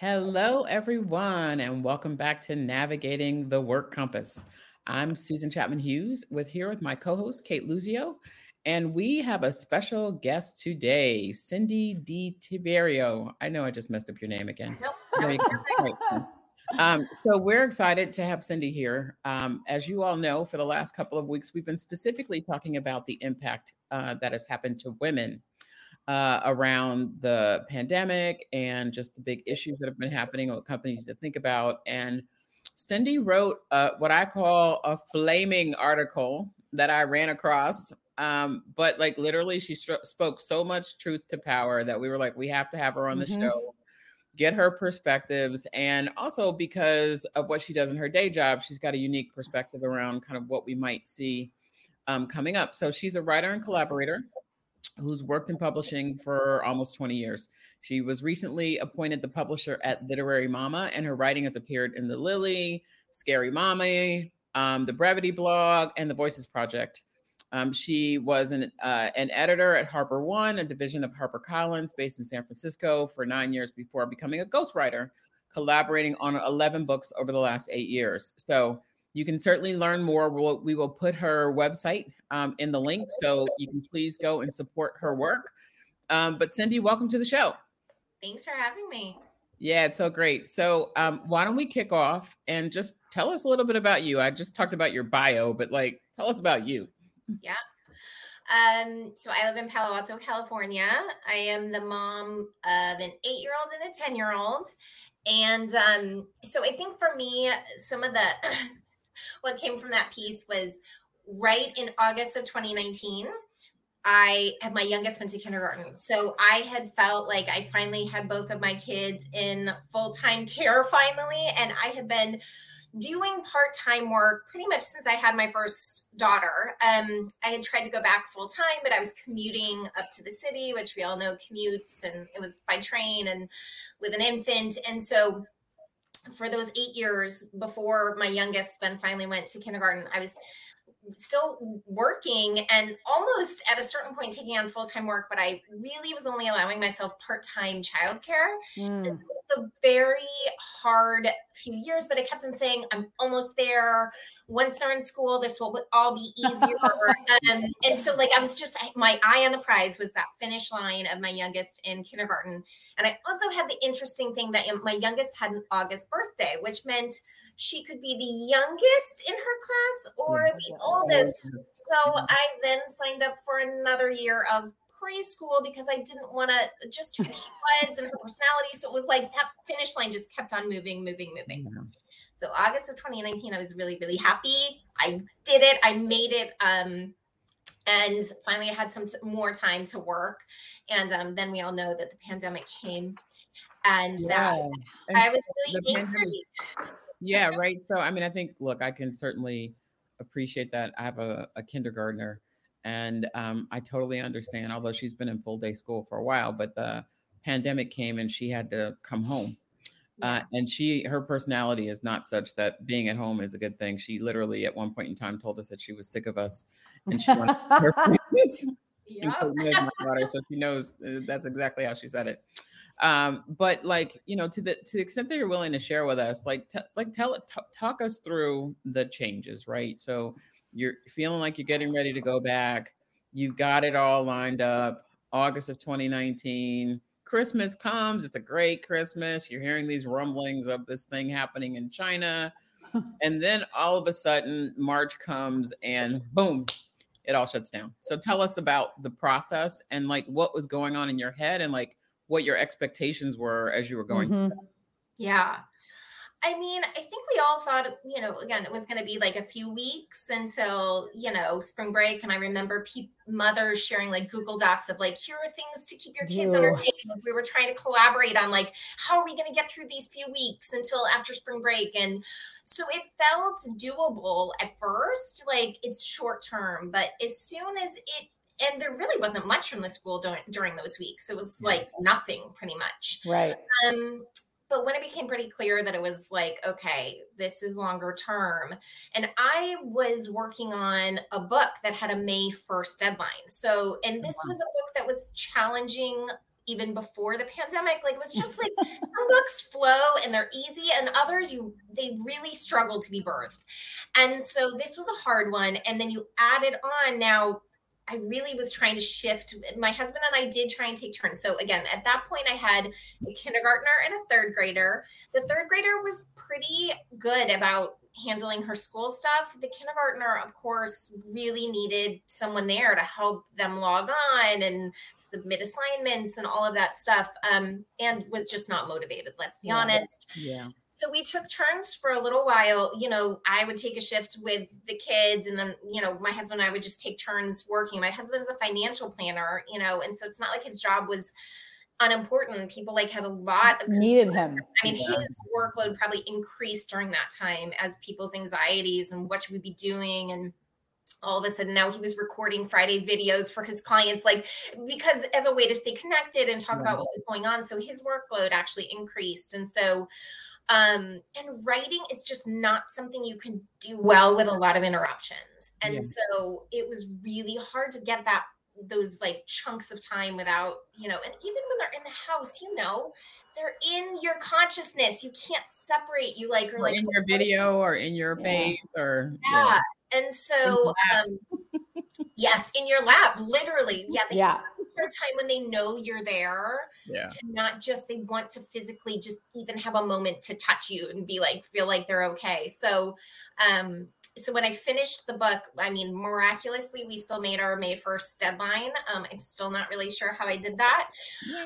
Hello, everyone, and welcome back to Navigating the Work Compass. I'm Susan Chapman Hughes with here with my co-host Kate Luzio, and we have a special guest today, Cindy DiTiberio. I know I just messed up your name again. Nope. um, so we're excited to have Cindy here. Um, as you all know, for the last couple of weeks, we've been specifically talking about the impact uh, that has happened to women uh, around the pandemic and just the big issues that have been happening, what companies to think about. And Cindy wrote uh, what I call a flaming article that I ran across. Um, but like literally, she st- spoke so much truth to power that we were like, we have to have her on the mm-hmm. show, get her perspectives. And also because of what she does in her day job, she's got a unique perspective around kind of what we might see um, coming up. So she's a writer and collaborator who's worked in publishing for almost 20 years. She was recently appointed the publisher at Literary Mama, and her writing has appeared in The Lily, Scary Mommy, um, The Brevity Blog, and The Voices Project. Um, she was an, uh, an editor at HarperOne, a division of HarperCollins based in San Francisco, for nine years before becoming a ghostwriter, collaborating on 11 books over the last eight years. So you can certainly learn more. We'll, we will put her website um, in the link, so you can please go and support her work. Um, but Cindy, welcome to the show. Thanks for having me. Yeah, it's so great. So, um, why don't we kick off and just tell us a little bit about you? I just talked about your bio, but like, tell us about you. Yeah. Um, so I live in Palo Alto, California. I am the mom of an eight-year-old and a ten-year-old, and um, so I think for me, some of the what came from that piece was right in August of 2019. I had my youngest went to kindergarten. So I had felt like I finally had both of my kids in full time care finally. And I had been doing part time work pretty much since I had my first daughter. Um, I had tried to go back full time, but I was commuting up to the city, which we all know commutes, and it was by train and with an infant. And so for those eight years before my youngest then finally went to kindergarten, I was still working and almost at a certain point taking on full-time work but i really was only allowing myself part-time childcare mm. A very hard few years but i kept on saying i'm almost there. Once they're in school this will all be easier. Um, and so like i was just my eye on the prize was that finish line of my youngest in kindergarten. And i also had the interesting thing that my youngest had an august birthday which meant she could be the youngest in her class or the oldest. So I then signed up for another year of preschool because I didn't want to just who she was and her personality. So it was like that finish line just kept on moving, moving, moving. Yeah. So August of 2019, I was really, really happy. I did it. I made it. Um, and finally, I had some t- more time to work. And um, then we all know that the pandemic came, and yeah. that and I was really angry. Yeah, right. So, I mean, I think, look, I can certainly appreciate that. I have a, a kindergartner, and um, I totally understand, although she's been in full day school for a while, but the pandemic came and she had to come home. Uh, and she, her personality is not such that being at home is a good thing. She literally, at one point in time, told us that she was sick of us, and she wanted her friends, yeah. my daughter. So she knows uh, that's exactly how she said it um but like you know to the to the extent that you're willing to share with us like t- like tell t- talk us through the changes right so you're feeling like you're getting ready to go back. You've got it all lined up. August of 2019 christmas comes. It's a great christmas. You're hearing these rumblings of this thing happening in china. And then all of a sudden march comes and boom it all shuts down. So tell us about the process and like what was going on in your head and like what your expectations were as you were going. Mm-hmm. Yeah. I mean, I think we all thought, you know, again, it was going to be like a few weeks until, you know, spring break. And I remember pe- mothers sharing like Google Docs of like, here are things to keep your kids entertained. we were trying to collaborate on like, how are we going to get through these few weeks until after spring break? And so it felt doable at first, like it's short term. But as soon as it and there really wasn't much from the school during, during those weeks. It was like nothing pretty much. Right. Um, but when it became pretty clear that it was like, okay, this is longer term, and I was working on a book that had a May 1st deadline. So, and this was a book that was challenging even before the pandemic. Like it was just like some books flow and they're easy, and others you they really struggle to be birthed. And so this was a hard one. And then you added on now. I really was trying to shift. My husband and I did try and take turns. So again, at that point, I had a kindergartner and a third grader. The third grader was pretty good about handling her school stuff. The kindergartner, of course, really needed someone there to help them log on and submit assignments and all of that stuff. Um, and was just not motivated, let's be Yeah. honest. Yeah. So we took turns for a little while. You know, I would take a shift with the kids, and then, you know, my husband and I would just take turns working. My husband is a financial planner, you know, and so it's not like his job was unimportant. People like had a lot of Needed concern him. I mean, Yeah. his workload probably increased during that time as people's anxieties and what should we be doing and all of a sudden now he was recording Friday videos for his clients, like because as a way to stay connected and talk about what was going on. So his workload actually increased. And so um and writing is just not something you can do well with a lot of interruptions. And Yeah. so it was really hard to get that those like chunks of time without, you know, and even when they're in the house, you know, they're in your consciousness. You can't separate you like or Or like in your video or in your Yeah. face or yeah. And so um yes, in your lap, literally. Yeah, they Yeah. Have such a hard time when they know you're there yeah. to not just they want to physically just even have a moment to touch you and be like feel like they're okay. So um so when I finished the book, I mean, miraculously, we still made our May 1st deadline. Um, I'm still not really sure how I did that.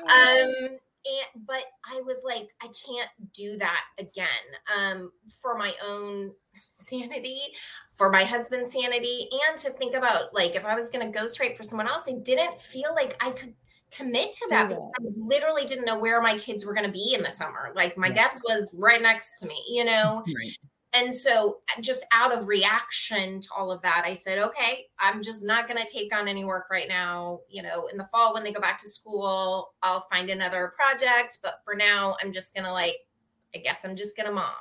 Um, and but I was like, I can't do that again. Um, for my own sanity, for my husband's sanity, and to think about like if I was gonna go straight for someone else, I didn't feel like I could commit to that because I literally didn't know where my kids were gonna be in the summer. Like my Yeah. was right next to me, you know. Right. And so, uh, just out of reaction to all of that, I said, okay, I'm just not going to take on any work right now. You know, in the fall, when they go back to school, I'll find another project. But for now, I'm just going to like, I guess I'm just going to mom.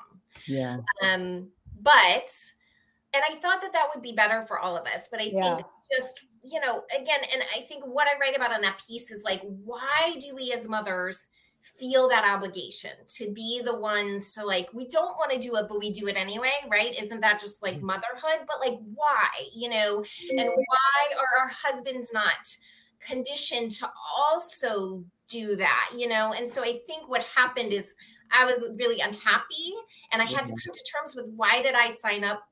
Yeah. Um, but, and I thought that that would be better for all of us. But I Yeah. think just, you know, again, and I think what I write about on that piece is like, why do we as mothers feel that obligation to be the ones to like, we don't want to do it, but we do it anyway, right? Isn't that just like motherhood? But like, why, you know, and why are our husbands not conditioned to also do that, you know? And so I think what happened is I was really unhappy and I had to Mhm. come to terms with why did I sign up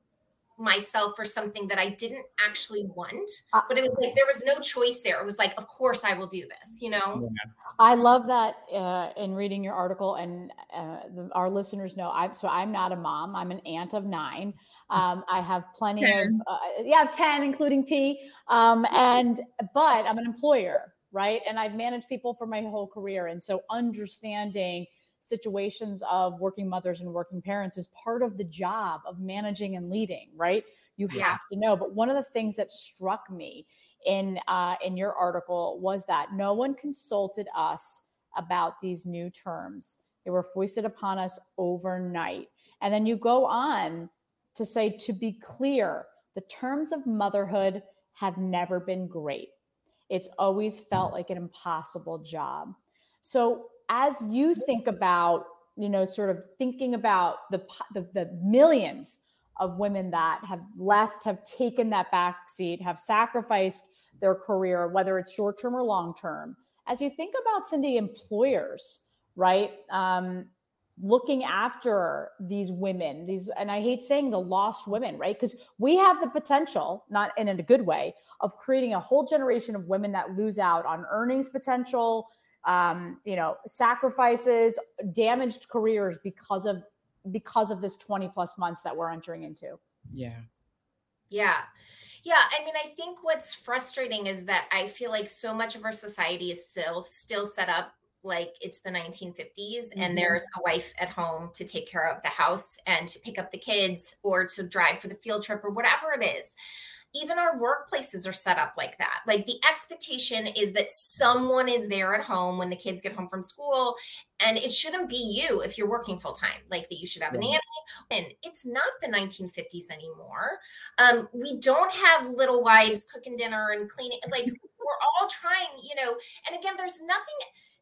myself for something that I didn't actually want. Uh, But it was like there was no choice there. It was like, of course I will do this, you know? I love that uh, in reading your article, and uh, the, our listeners know. I'm so I'm not a mom. I'm an aunt of nine. Um, I have plenty of uh, yeah, I have ten, including P. Um, and but I'm an employer, right? And I've managed people for my whole career, and so understanding situations of working mothers and working parents is part of the job of managing and leading, right? You Yeah. have to know. But one of the things that struck me in uh, in your article was that no one consulted us about these new terms. They were foisted upon us overnight. And then you go on to say, to be clear, the terms of motherhood have never been great. It's always felt like an impossible job. So as you think about, you know, sort of thinking about the the, the millions of women that have left, have taken that back seat, have sacrificed their career, whether it's short term or long term. As you think about Cindy, employers, right? Um, looking after these women, these, and I hate saying the lost women, right? Because we have the potential, not in a good way, of creating a whole generation of women that lose out on earnings potential, um, you know, sacrifices, damaged careers because of because of this 20 plus months that we're entering into. Yeah. Yeah. Yeah, I mean, I think what's frustrating is that I feel like so much of our society is still still set up like it's the 1950s Mhm. and there's a wife at home to take care of the house and to pick up the kids or to drive for the field trip or whatever it is. Even our workplaces are set up like that. Like the expectation is that someone is there at home when the kids get home from school and it shouldn't be you if you're working full time. Like that you should have a nanny and it's not the 1950s anymore. Um, we don't have little wives cooking dinner and cleaning. Like we're all trying, you know. And again, there's nothing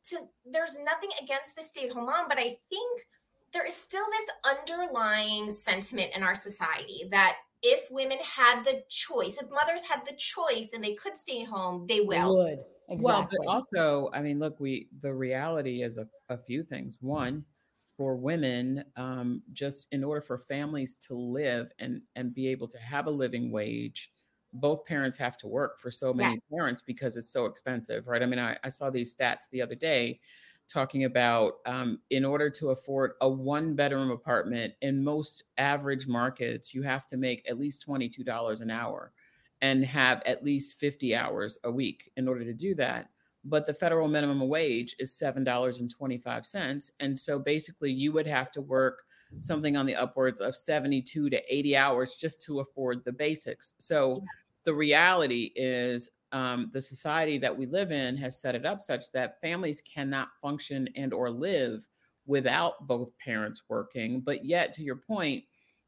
to there's nothing against the stay-at-home mom, but I think there is still this underlying sentiment in our society that if women had the choice, if mothers had the choice and they could stay home, they will. Would. Exactly. Well, but also, I mean, look, we the reality is a, a few things. One, for women, um, just in order for families to live and and be able to have a living wage, both parents have to work for so many Yes. parents because it's so expensive, right? I mean, I, I saw these stats the other day talking about um, in order to afford a one bedroom apartment in most average markets, you have to make at least $22 an hour and have at least 50 hours a week in order to do that. But the federal minimum wage is $7.25. And so basically, you would have to work something on the upwards of 72 to 80 hours just to afford the basics. So the reality is um, the society that we live in has set it up such that families cannot function and or live without both parents working but yet to your point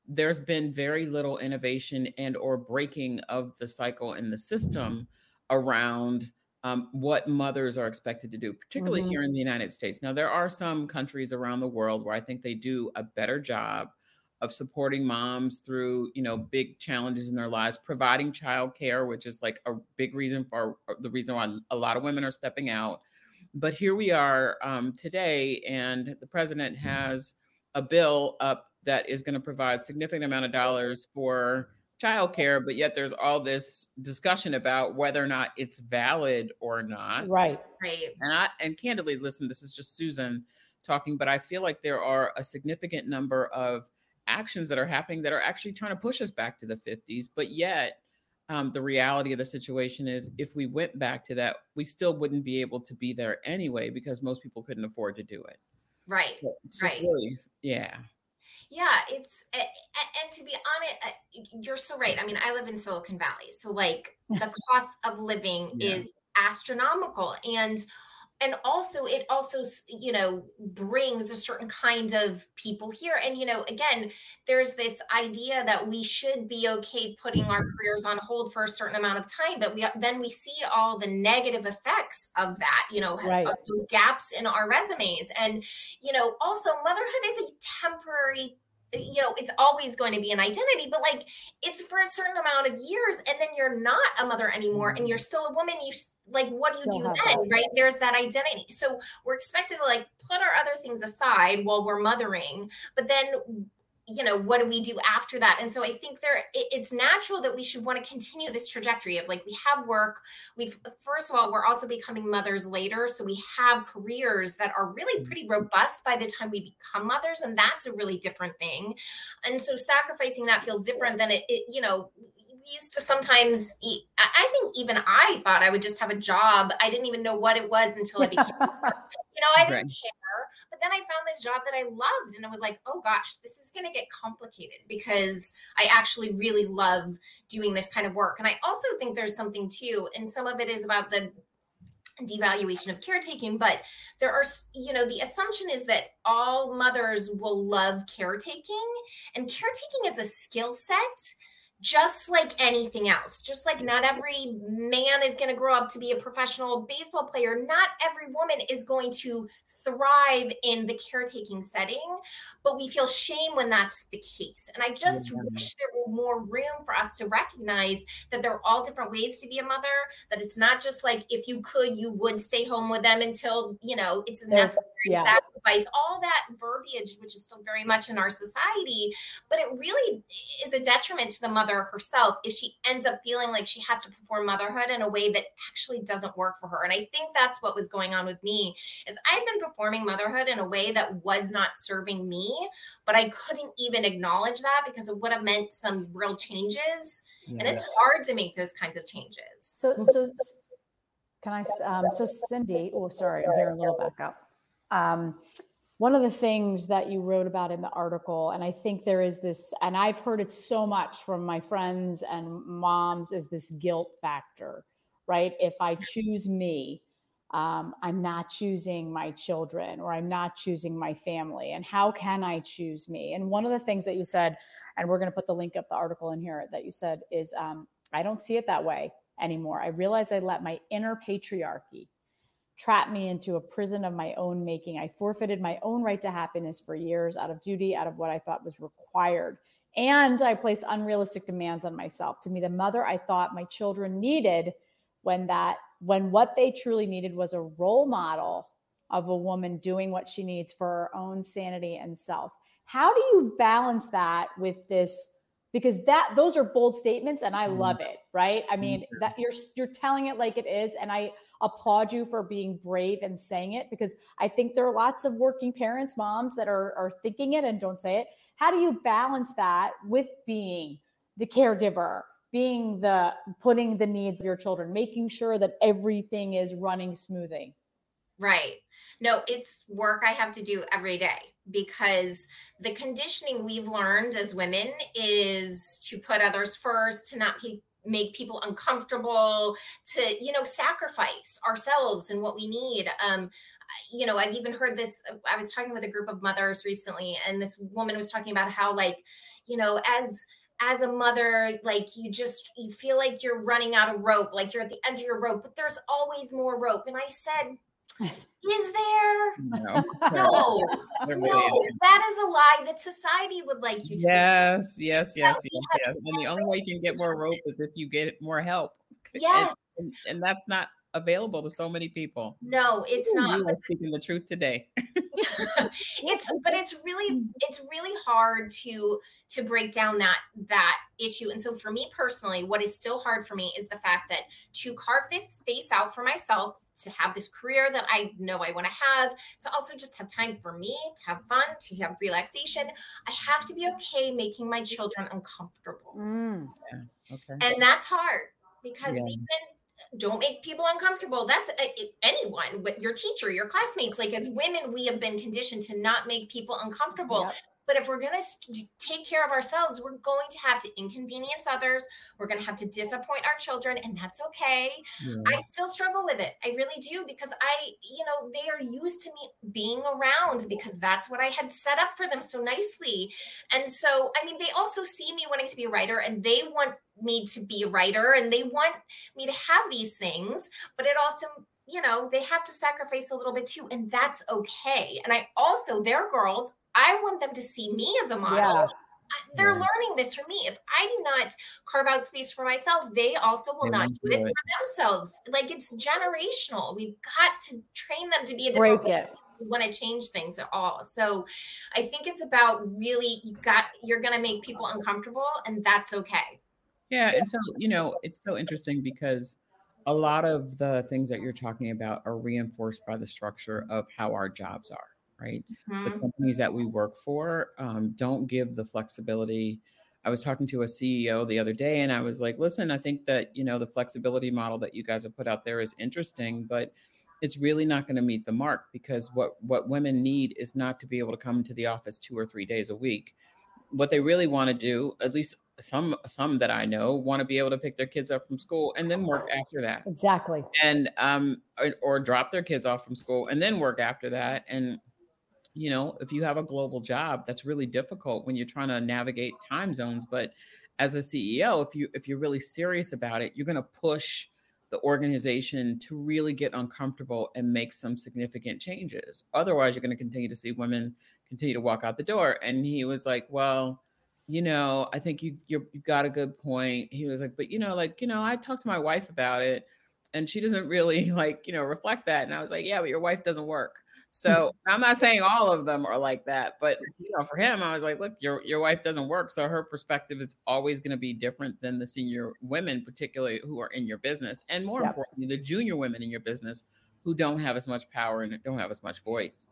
there's been very little innovation and or breaking of the cycle in the system around um, what mothers are expected to do particularly Mhm. here in the united states now there are some countries around the world where i think they do a better job of supporting moms through you know big challenges in their lives providing childcare which is like a big reason for uh, the reason why a lot of women are stepping out but here we are um, today and the president has a bill up that is going to provide significant amount of dollars for childcare but yet there's all this discussion about whether or not it's valid or not right. Right. and I and candidly, listen, this is just Susan talking, but I feel like there are a significant number of actions that are happening that are actually trying to push us back to the 50s. But yet, um, the reality of the situation is if we went back to that, we still wouldn't be able to be there anyway because most people couldn't afford to do it. Right. So it's just Right. really, yeah. Yeah, it's and to be honest, uh, you're so right. I mean, I live in Silicon Valley, so like the cost of living Yeah. is astronomical, and and also it also you know brings a certain kind of people here. And you know, again, there's this idea that we should be okay putting our careers on hold for a certain amount of time, but we then we see all the negative effects of that. You know, Right. of those gaps in our resumes, and you know, also motherhood is a temporary you know it's always going to be an identity but like it's for a certain amount of years and then you're not a mother anymore and you're still a woman you like what do you do then that. right? There's that identity. So we're expected to like put our other things aside while we're mothering but then you know what do we do after that? And so i think there it, it's natural that we should want to continue this trajectory of like we have work we've first of all we're also becoming mothers later so we have careers that are really pretty robust by the time we become mothers and that's a really different thing. And so sacrificing that feels different than it, it you know used to sometimes eat, I think even I thought I would just have a job. I didn't even know what it was until I became, you know, I didn't Right. care. But then I found this job that I loved and I was like, oh gosh, this is going to get complicated because I actually really love doing this kind of work. And I also think there's something too, and some of it is about the devaluation of caretaking but there are you know the assumption is that all mothers will love caretaking and caretaking is a skill set just like anything else just like not every man is going to grow up to be a professional baseball player not every woman is going to thrive in the caretaking setting but we feel shame when that's the case and i just Yeah. wish there were more room for us to recognize that there are all different ways to be a mother that it's not just like if you could you would stay home with them until you know it's a necessary yeah. sacrifice all that verbiage which is still very much in our society but it really is a detriment to the mother herself if she ends up feeling like she has to perform motherhood in a way that actually doesn't work for her and i think that's what was going on with me is i'd been performing motherhood in a way that was not serving me but i couldn't even acknowledge that because it would have meant some real changes and it's hard to make those kinds of changes So, so can I? Um, so Cindy, oh, sorry, I'm hearing a little backup. Um, one of the things that you wrote about in the article, and I think there is this, and I've heard it so much from my friends and moms, is this guilt factor, right? If I choose me, um, I'm not choosing my children or I'm not choosing my family. And how can I choose me? And one of the things that you said, and we're going to put the link up the article in here that you said is, um, I don't see it that way anymore. I realize I let my inner patriarchy trap me into a prison of my own making. I forfeited my own right to happiness for years out of duty, out of what I thought was required. And I placed unrealistic demands on myself to be the mother I thought my children needed when that when what they truly needed was a role model of a woman doing what she needs for her own sanity and self. How do you balance that with this because that those are bold statements and I mm-hmm. love it, right? I mean, that you're you're telling it like it is and I applaud you for being brave and saying it because I think there are lots of working parents, moms that are are thinking it and don't say it. How do you balance that with being the caregiver, being the putting the needs of your children, making sure that everything is running smoothly? Right. No, it's work I have to do every day because the conditioning we've learned as women is to put others first, to not make people uncomfortable to you know sacrifice ourselves and what we need um you know i've even heard this i was talking with a group of mothers recently and this woman was talking about how like you know as as a mother like you just you feel like you're running out of rope like you're at the end of your rope but there's always more rope and i said is there? No, no, no. That is a lie that society would like you to. Yes, yes, yes, yes, yes. And the only way you can get more rope is if you get more help. Yes, and, and, and that's not available to so many people. No, it's Ooh, not. You are speaking the truth today. it's but it's really it's really hard to to break down that that issue. And so for me personally, what is still hard for me is the fact that to carve this space out for myself to have this career that I know I want to have, to also just have time for me, to have fun, to have relaxation. I have to be okay making my children uncomfortable. Mm. Yeah. Okay. And that's hard because yeah. we've been don't make people uncomfortable. That's uh, anyone, with your teacher, your classmates. Like as women, we have been conditioned to not make people uncomfortable. Yep. But if we're going to take care of ourselves, we're going to have to inconvenience others. We're going to have to disappoint our children, and that's okay. Yeah. I still struggle with it. I really do because I, you know, they are used to me being around because that's what I had set up for them so nicely. And so, I mean, they also see me wanting to be a writer and they want me to be a writer and they want me to have these things, but it also you know, they have to sacrifice a little bit too, and that's okay. And I also, they're girls. I want them to see me as a model. Yeah. They're yeah. learning this from me. If I do not carve out space for myself, they also will they not do it, it, for themselves. Like it's generational. We've got to train them to be a different Break it. want to change things at all. So I think it's about really you got you're gonna make people uncomfortable and that's okay. Yeah. And so, you know, it's so interesting because a lot of the things that you're talking about are reinforced by the structure of how our jobs are right? Mm-hmm. The companies that we work for um, don't give the flexibility. I was talking to a CEO the other day and I was like, listen, I think that, you know, the flexibility model that you guys have put out there is interesting, but it's really not going to meet the mark because what what women need is not to be able to come to the office two or three days a week. What they really want to do, at least some some that I know, want to be able to pick their kids up from school and then work after that. Exactly. And um or, or drop their kids off from school and then work after that. And you know, if you have a global job, that's really difficult when you're trying to navigate time zones. But as a CEO, if you if you're really serious about it, you're going to push the organization to really get uncomfortable and make some significant changes. Otherwise, you're going to continue to see women continue to walk out the door. And he was like, "Well, you know, I think you you have got a good point." He was like, "But you know, like you know, I talked to my wife about it, and she doesn't really like you know reflect that." And I was like, "Yeah, but your wife doesn't work." Mm-hmm. So I'm not saying all of them are like that, but you know, for him, I was like, look, your your wife doesn't work, so her perspective is always going to be different than the senior women, particularly who are in your business, and more yep. importantly, the junior women in your business who don't have as much power and don't have as much voice.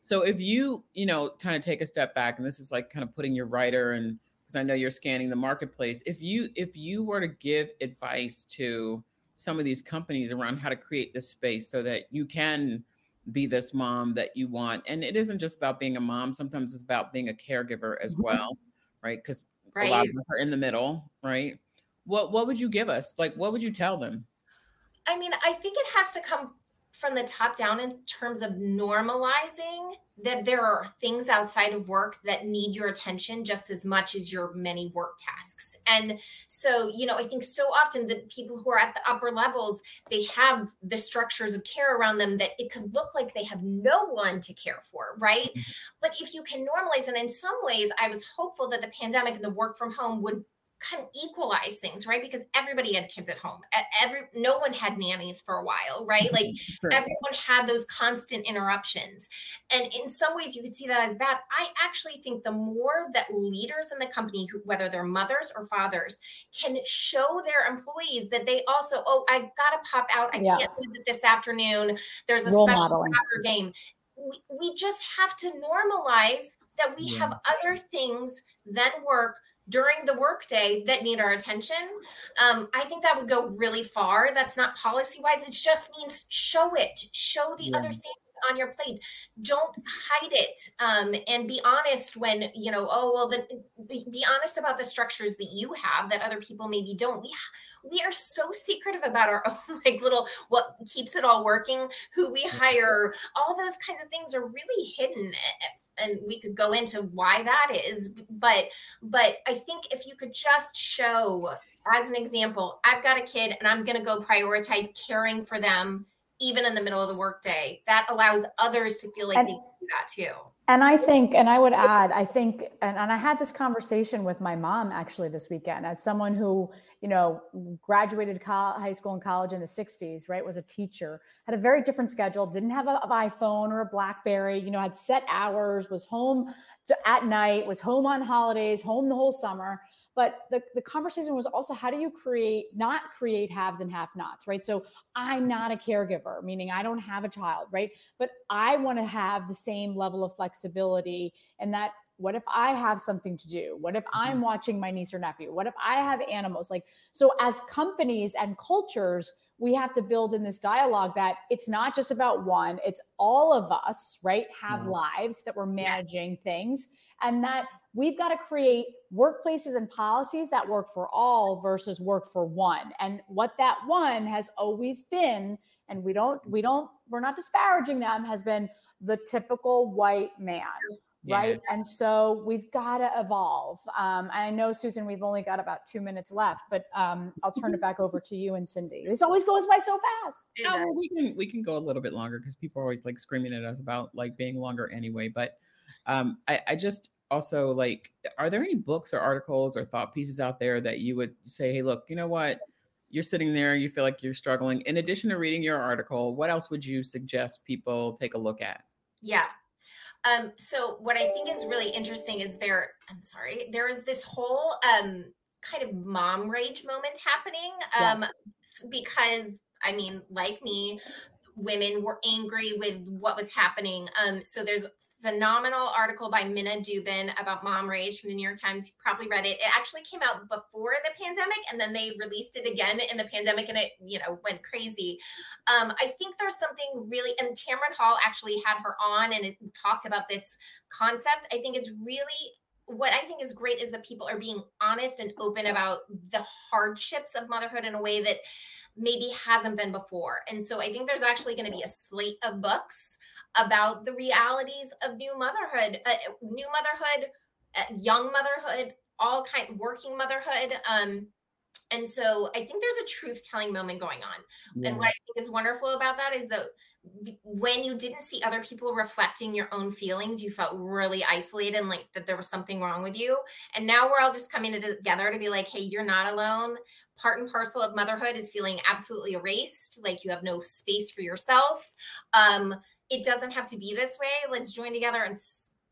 So if you, you know, kind of take a step back, and this is like kind of putting your writer and because I know you're scanning the marketplace, if you if you were to give advice to some of these companies around how to create this space so that you can be this mom that you want. And it isn't just about being a mom. Sometimes it's about being a caregiver as mm-hmm. well, right? Because right. a lot of us are in the middle, right? What what would you give us? Like, what would you tell them? I mean, I think it has to come from the top down in terms of normalizing that there are things outside of work that need your attention just as much as your many work tasks. And so, you know, I think so often the people who are at the upper levels, they have the structures of care around them that it could look like they have no one to care for, right? Mm-hmm. But if you can normalize, and in some ways, I was hopeful that the pandemic and the work from home would kind of equalize things, right? Because everybody had kids at home. Every no one had nannies for a while, right? Like mm-hmm, sure. everyone had those constant interruptions. And in some ways you could see that as bad. I actually think the more that leaders in the company, whether they're mothers or fathers, can show their employees that they also, oh, I gotta pop out. I yeah. can't visit this afternoon. There's a Role special modeling. soccer game. We, we just have to normalize that we yeah. have other things than work during the workday that need our attention. Um, I think that would go really far. That's not policy wise. It just means show it, show the yeah. other things on your plate. Don't hide it, um, and be honest when you know. Oh well, then be, be, honest about the structures that you have that other people maybe don't. We we are so secretive about our own like little what keeps it all working, who we hire, all those kinds of things are really hidden and we could go into why that is but but i think if you could just show as an example i've got a kid and i'm going to go prioritize caring for them even in the middle of the workday that allows others to feel like and, they can do that too and I think, and I would add, I think, and, and I had this conversation with my mom actually this weekend as someone who, you know, graduated high school and college in the 60s, right? Was a teacher, had a very different schedule, didn't have an iPhone or a Blackberry, you know, had set hours, was home to, at night, was home on holidays, home the whole summer. But the, the conversation was also how do you create, not create haves and have nots, right? So I'm not a caregiver, meaning I don't have a child, right? But I want to have the same level of flexibility and that what if I have something to do? What if I'm mm-hmm. watching my niece or nephew? What if I have animals? Like, so as companies and cultures, we have to build in this dialogue that it's not just about one, it's all of us, right? Have mm-hmm. lives that we're managing yeah. things and that we've got to create workplaces and policies that work for all versus work for one. And what that one has always been and we don't we don't we're not disparaging them has been the typical white man right? And so we've got to evolve. Um, i know susan we've only got about two minutes left but um, i'll turn it back over to you and cindy. This always goes by so fast. No, well, we can we can go a little bit longer because people are always like screaming at us about like being longer anyway but um, I, I just also like are there any books or articles or thought pieces out there that you would say hey look you know what? You're sitting there you feel like you're struggling. In addition to reading your article what else would you suggest people take a look at? Yeah. Um so what i think is really interesting is there i'm sorry there is this whole um kind of mom rage moment happening um yes. because i mean like me women were angry with what was happening. Um so there's phenomenal article by Minna Dubin about mom rage from the New York Times. You probably read it. It actually came out before the pandemic and then they released it again in the pandemic and it, you know, went crazy. Um, I think there's something really, and Tamron Hall actually had her on and it talked about this concept. I think it's really what I think is great is that people are being honest and open about the hardships of motherhood in a way that maybe hasn't been before. And so I think there's actually going to be a slate of books about the realities of new motherhood, uh, new motherhood, uh, young motherhood, all kind working motherhood. Um, and so I think there's a truth telling moment going on. Yeah. And what I think is wonderful about that is that when you didn't see other people reflecting your own feelings, you felt really isolated and like that there was something wrong with you. And now we're all just coming together to be like, hey, you're not alone. Part and parcel of motherhood is feeling absolutely erased, like you have no space for yourself. Um, it doesn't have to be this way. Let's join together and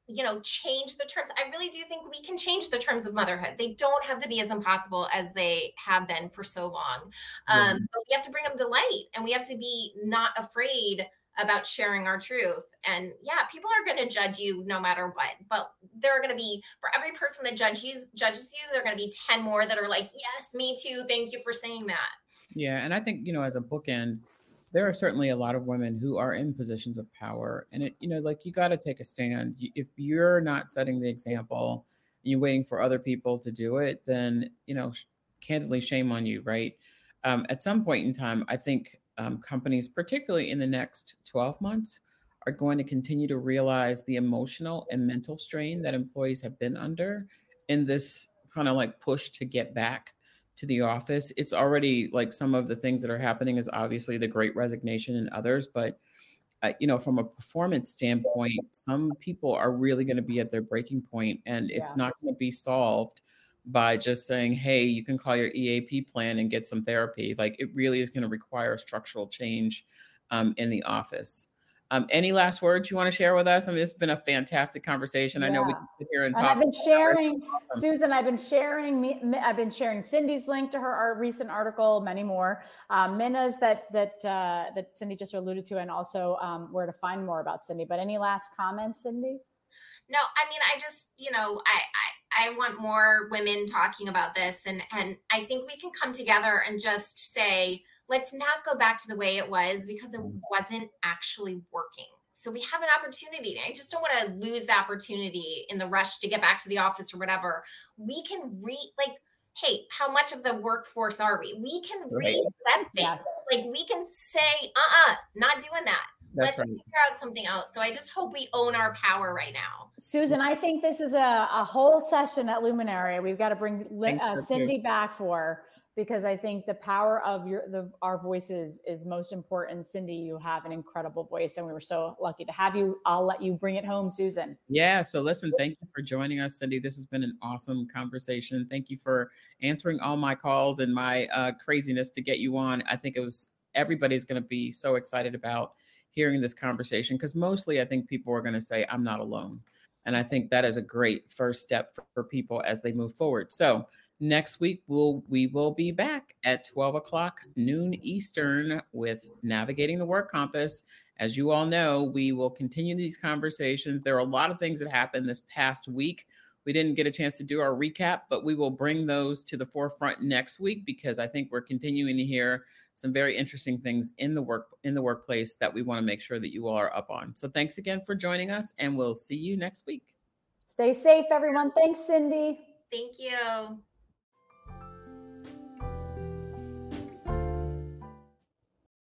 you know change the terms. I really do think we can change the terms of motherhood. They don't have to be as impossible as they have been for so long. Um, But we have to bring them to light, and we have to be not afraid about sharing our truth. And yeah, people are going to judge you no matter what. But there are going to be for every person that judges you, judges you, there are going to be ten more that are like, yes, me too. Thank you for saying that. Yeah, and I think you know, as a bookend, there are certainly a lot of women who are in positions of power and it you know like you got to take a stand. If you're not setting the example you're waiting for other people to do it then you know candidly shame on you right? Um, at some point in time i think um, companies, particularly in the next 12 months, are going to continue to realize the emotional and mental strain that employees have been under in this kind of like push to get back to the office. It's already like some of the things that are happening is obviously the great resignation and others, but uh, you know, from a performance standpoint, some people are really going to be at their breaking point and it's yeah. not going to be solved by just saying, hey, you can call your EAP plan and get some therapy. Like it really is going to require structural change um, in the office. Um, any last words you want to share with us? I mean, it's been a fantastic conversation. Yeah. I know we can sit here and, and talk. I've been sharing, awesome. Susan. I've been sharing. Me, I've been sharing Cindy's link to her our recent article, many more. Um, Minna's that that uh, that Cindy just alluded to, and also um, where to find more about Cindy. But any last comments, Cindy? No, I mean, I just you know, I, I I want more women talking about this, and and I think we can come together and just say let's not go back to the way it was because it mm. wasn't actually working. So we have an opportunity. I just don't want to lose the opportunity in the rush to get back to the office or whatever. We can re like, hey, how much of the workforce are we? We can right. reset things. Yes. Like we can say, uh-uh, not doing that. That's Let's right. figure out something else. So I just hope we own our power right now. Susan, I think this is a, a whole session at Luminary. We've got to bring uh, Cindy back for because I think the power of your the our voices is most important. Cindy, you have an incredible voice, and we were so lucky to have you. I'll let you bring it home, Susan. Yeah. So listen, thank you for joining us, Cindy. This has been an awesome conversation. Thank you for answering all my calls and my uh, craziness to get you on. I think it was everybody's going to be so excited about hearing this conversation because mostly I think people are going to say I'm not alone, and I think that is a great first step for, for people as they move forward. So next week we'll we will be back at 12 o'clock noon eastern with navigating the work compass. As you all know we will continue these conversations. There are a lot of things that happened this past week. We didn't get a chance to do our recap but we will bring those to the forefront next week because i think we're continuing to hear some very interesting things in the work in the workplace that we want to make sure that you all are up on. So thanks again for joining us and we'll see you next week. Stay safe everyone. Thanks cindy. Thank you